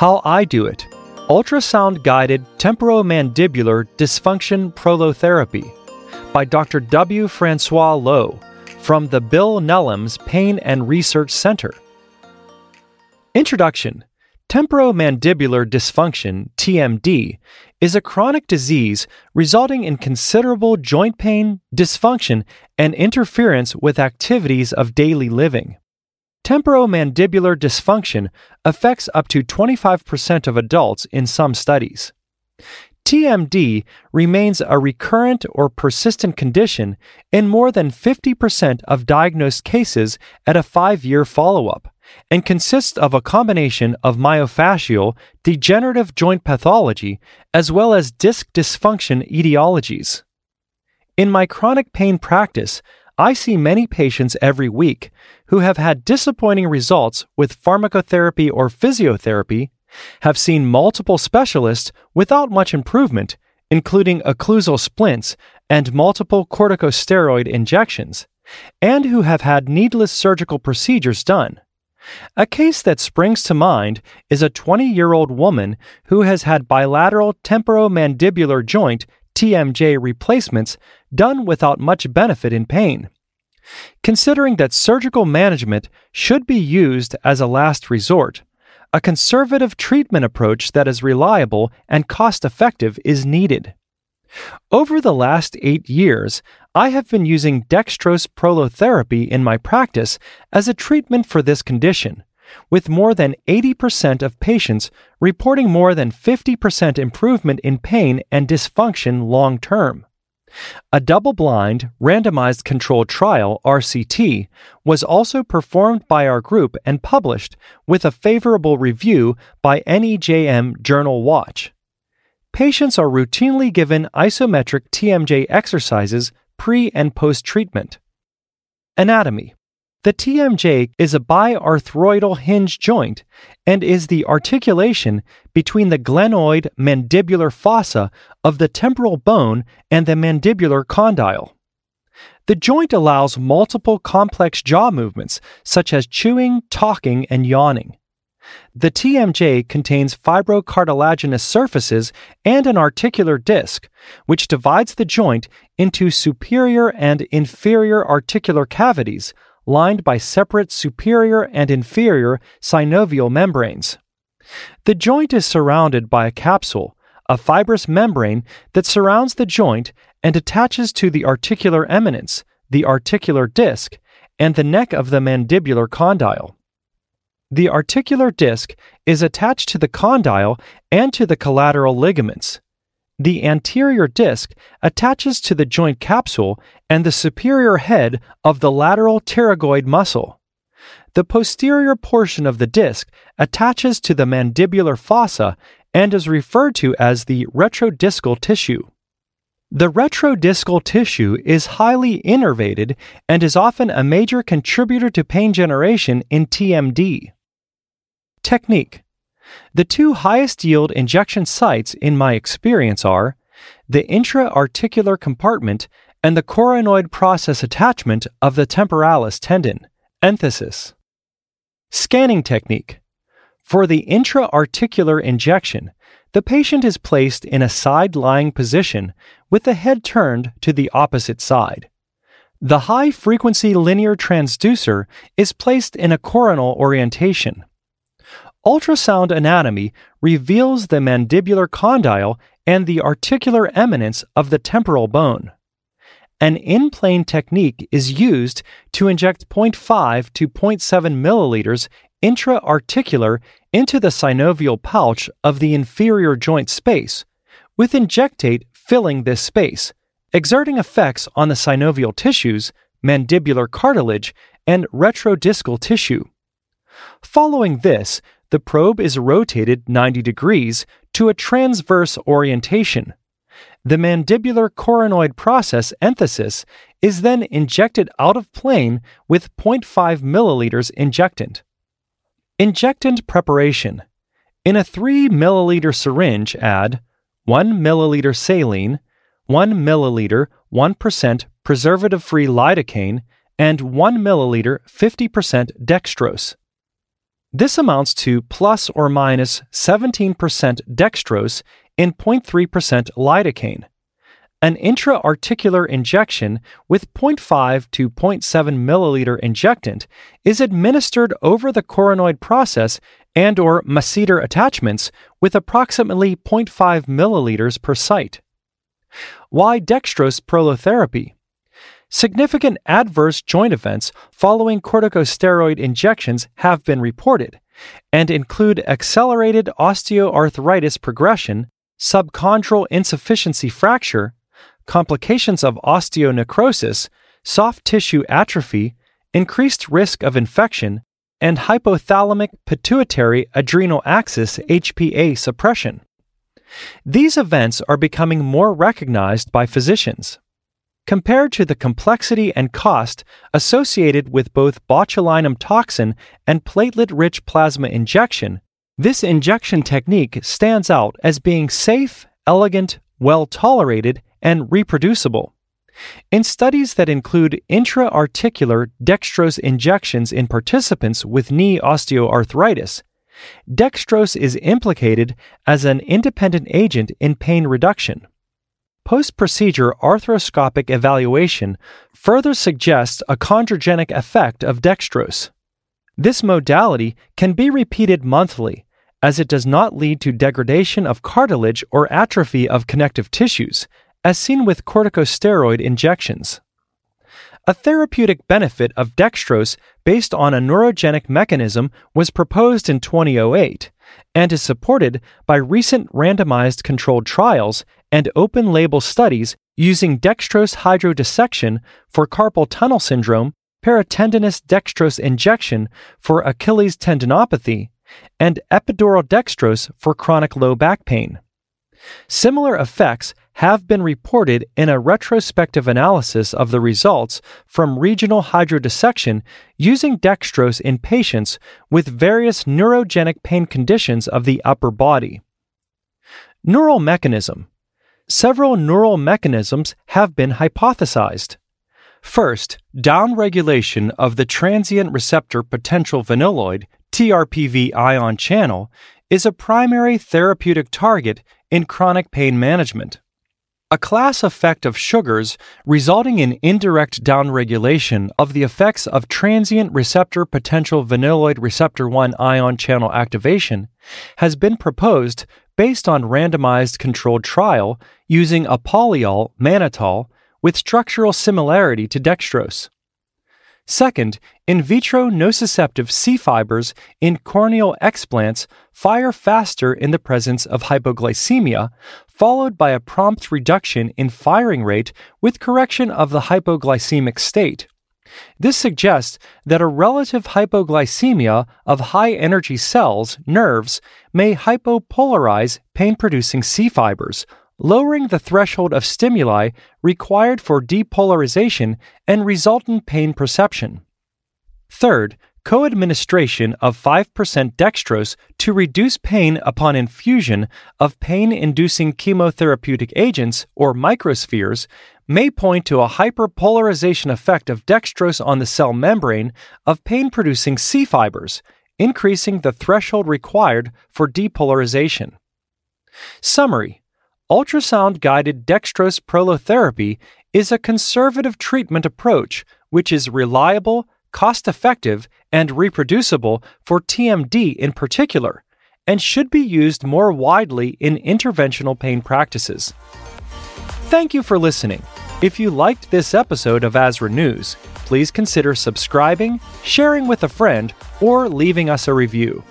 How I Do It Ultrasound Guided Temporomandibular Dysfunction Prolotherapy by Dr. W. Francois Louw from the Bill Nelems Pain and Research Center. Introduction Temporomandibular dysfunction, TMD, is a chronic disease resulting in considerable joint pain, dysfunction, and interference with activities of daily living. Temporomandibular dysfunction affects up to 25% of adults in some studies. TMD remains a recurrent or persistent condition in more than 50% of diagnosed cases at a five year follow up and consists of a combination of myofascial, degenerative joint pathology, as well as disc dysfunction etiologies. In my chronic pain practice, I see many patients every week who have had disappointing results with pharmacotherapy or physiotherapy, have seen multiple specialists without much improvement, including occlusal splints and multiple corticosteroid injections, and who have had needless surgical procedures done. A case that springs to mind is a 20 year old woman who has had bilateral temporomandibular joint TMJ replacements done without much benefit in pain. Considering that surgical management should be used as a last resort, a conservative treatment approach that is reliable and cost effective is needed. Over the last eight years, I have been using dextrose prolotherapy in my practice as a treatment for this condition, with more than 80% of patients reporting more than 50% improvement in pain and dysfunction long term. A double blind, randomized controlled trial, RCT, was also performed by our group and published with a favorable review by NEJM Journal Watch. Patients are routinely given isometric TMJ exercises pre and post treatment. Anatomy The TMJ is a biarthroidal hinge joint and is the articulation between the glenoid mandibular fossa of the temporal bone and the mandibular condyle. The joint allows multiple complex jaw movements, such as chewing, talking, and yawning. The TMJ contains fibrocartilaginous surfaces and an articular disc, which divides the joint into superior and inferior articular cavities lined by separate superior and inferior synovial membranes. The joint is surrounded by a capsule, a fibrous membrane that surrounds the joint and attaches to the articular eminence, the articular disc, and the neck of the mandibular condyle. The articular disc is attached to the condyle and to the collateral ligaments. The anterior disc attaches to the joint capsule and the superior head of the lateral pterygoid muscle. The posterior portion of the disc attaches to the mandibular fossa and is referred to as the retrodiscal tissue. The retrodiscal tissue is highly innervated and is often a major contributor to pain generation in TMD. Technique The two highest yield injection sites in my experience are the intra-articular compartment and the coronoid process attachment of the temporalis tendon. Enthesis. Scanning technique. For the intra-articular injection, the patient is placed in a side lying position with the head turned to the opposite side. The high frequency linear transducer is placed in a coronal orientation. Ultrasound anatomy reveals the mandibular condyle and the articular eminence of the temporal bone. An in plane technique is used to inject 0.5 to 0.7 milliliters intra-articular into the synovial pouch of the inferior joint space, with injectate filling this space, exerting effects on the synovial tissues, mandibular cartilage, and retrodiscal tissue. Following this, the probe is rotated 90 degrees to a transverse orientation. The mandibular coronoid process enthesis is then injected out of plane with 0.5 milliliters injectant. Injectant preparation. In a 3 milliliter syringe, add 1 milliliter saline, 1 milliliter 1% preservative free lidocaine, and 1 milliliter 50% dextrose. This amounts to plus or minus 17% dextrose in 0.3% lidocaine. An intra-articular injection with 0.5 to 0.7 milliliter injectant is administered over the coronoid process and or masseter attachments with approximately 0.5 milliliters per site. Why dextrose prolotherapy? Significant adverse joint events following corticosteroid injections have been reported and include accelerated osteoarthritis progression, subchondral insufficiency fracture, complications of osteonecrosis, soft tissue atrophy, increased risk of infection, and hypothalamic pituitary adrenal axis HPA suppression. These events are becoming more recognized by physicians. Compared to the complexity and cost associated with both botulinum toxin and platelet rich plasma injection, this injection technique stands out as being safe, elegant, well tolerated, and reproducible. In studies that include intra-articular dextrose injections in participants with knee osteoarthritis, dextrose is implicated as an independent agent in pain reduction. Post procedure arthroscopic evaluation further suggests a chondrogenic effect of dextrose. This modality can be repeated monthly, as it does not lead to degradation of cartilage or atrophy of connective tissues, as seen with corticosteroid injections. A therapeutic benefit of dextrose based on a neurogenic mechanism was proposed in 2008 and is supported by recent randomized controlled trials and open label studies using dextrose hydrodissection for carpal tunnel syndrome, paratendinous dextrose injection for Achilles tendinopathy, and epidural dextrose for chronic low back pain. Similar effects have been reported in a retrospective analysis of the results from regional hydrodissection using dextrose in patients with various neurogenic pain conditions of the upper body. Neural mechanism. Several neural mechanisms have been hypothesized. First, downregulation of the transient receptor potential vanilloid TRPV ion channel is a primary therapeutic target in chronic pain management. A class effect of sugars resulting in indirect downregulation of the effects of transient receptor potential vanilloid receptor 1 ion channel activation has been proposed based on randomized controlled trial using a polyol mannitol with structural similarity to dextrose. Second, in vitro nociceptive C fibers in corneal explants fire faster in the presence of hypoglycemia, followed by a prompt reduction in firing rate with correction of the hypoglycemic state. This suggests that a relative hypoglycemia of high energy cells, nerves, may hypopolarize pain producing C fibers, lowering the threshold of stimuli required for depolarization and resultant pain perception. Third, co administration of 5% dextrose to reduce pain upon infusion of pain inducing chemotherapeutic agents or microspheres may point to a hyperpolarization effect of dextrose on the cell membrane of pain producing C fibers, increasing the threshold required for depolarization. Summary ultrasound guided dextrose prolotherapy is a conservative treatment approach which is reliable, cost effective, and reproducible for TMD in particular, and should be used more widely in interventional pain practices. Thank you for listening. If you liked this episode of ASRA News, please consider subscribing, sharing with a friend, or leaving us a review.